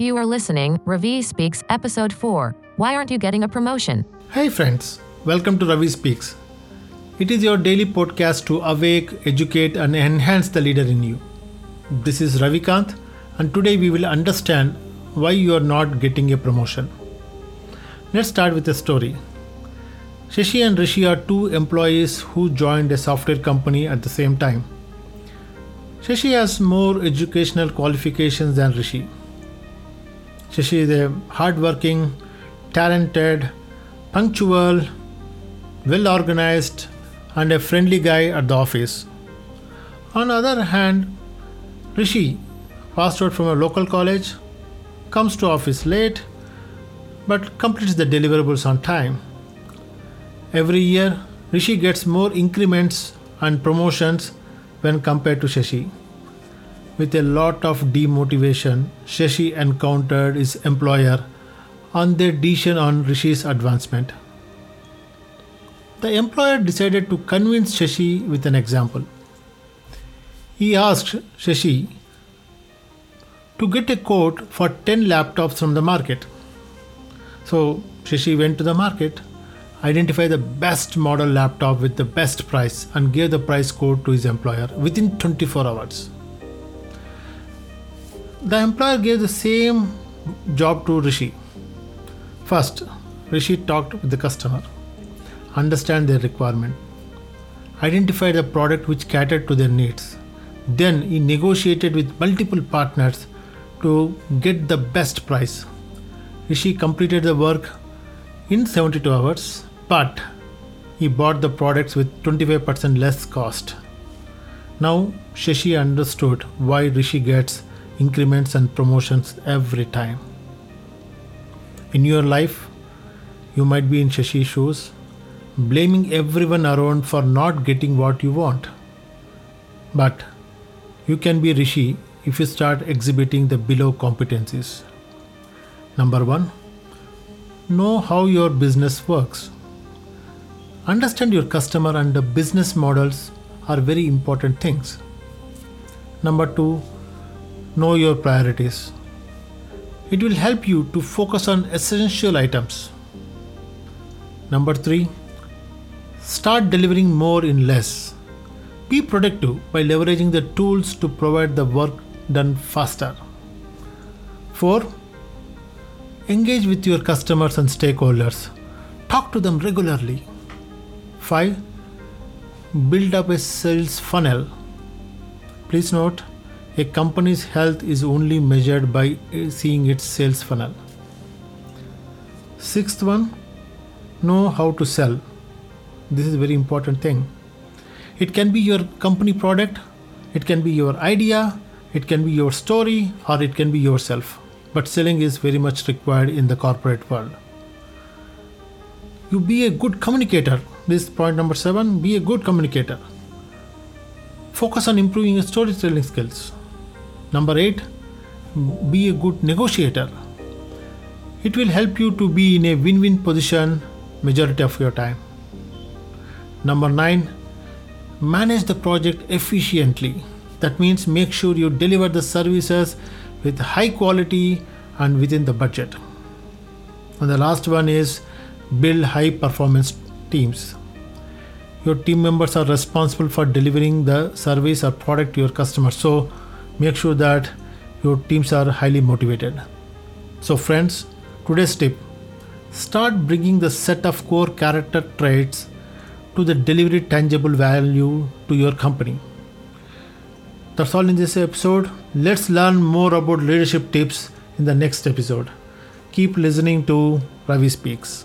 You are listening, Ravi Speaks, Episode 4. Why aren't you getting a promotion? Hey friends, welcome to Ravi Speaks. It is your daily podcast to awake, educate, and enhance the leader in you. This is Ravikant, and today we will understand why you are not getting a promotion. Let's start with a story. Shashi and Rishi are two employees who joined a software company at the same time. Shashi has more educational qualifications than Rishi. Shashi is a hardworking, talented, punctual, well organized, and a friendly guy at the office. On the other hand, Rishi, passed out from a local college, comes to office late but completes the deliverables on time. Every year, Rishi gets more increments and promotions when compared to Shashi. With a lot of demotivation, Shashi encountered his employer on their decision on Rishi's advancement. The employer decided to convince Shashi with an example. He asked Shashi to get a quote for 10 laptops from the market. So Shashi went to the market, identified the best model laptop with the best price, and gave the price quote to his employer within 24 hours. The employer gave the same job to Rishi. First, Rishi talked with the customer, understand their requirement, identify the product which catered to their needs. Then he negotiated with multiple partners to get the best price. Rishi completed the work in 72 hours, but he bought the products with 25% less cost. Now Shashi understood why Rishi gets increments and promotions every time. In your life, you might be in Shashi's shoes, blaming everyone around for not getting what you want. But you can be Rishi if you start exhibiting the below competencies. Number one, know how your business works. Understand your customer and the business models are very important things. Number two, know your priorities. It will help you to focus on essential items. Number three, start delivering more in less. Be productive by leveraging the tools to provide the work done faster. 4. Engage with your customers and stakeholders. Talk to them regularly. 5. Build up a sales funnel. Please note, a company's health is only measured by uh, seeing its sales funnel. Sixth one, know how to sell. This is a very important thing. It can be your company product, it can be your idea, it can be your story, or it can be yourself. But selling is very much required in the corporate world. You be a good communicator. This is point number seven be a good communicator. Focus on improving your storytelling skills. Number eight, be a good negotiator. It will help you to be in a win win position majority of your time. Number nine, manage the project efficiently. That means make sure you deliver the services with high quality and within the budget. And the last one is build high performance teams. Your team members are responsible for delivering the service or product to your customers. So make sure that your teams are highly motivated. So, friends, today's tip start bringing the set of core character traits to the delivery tangible value to your company. That's all in this episode. Let's learn more about leadership tips in the next episode. Keep listening to Ravi Speaks.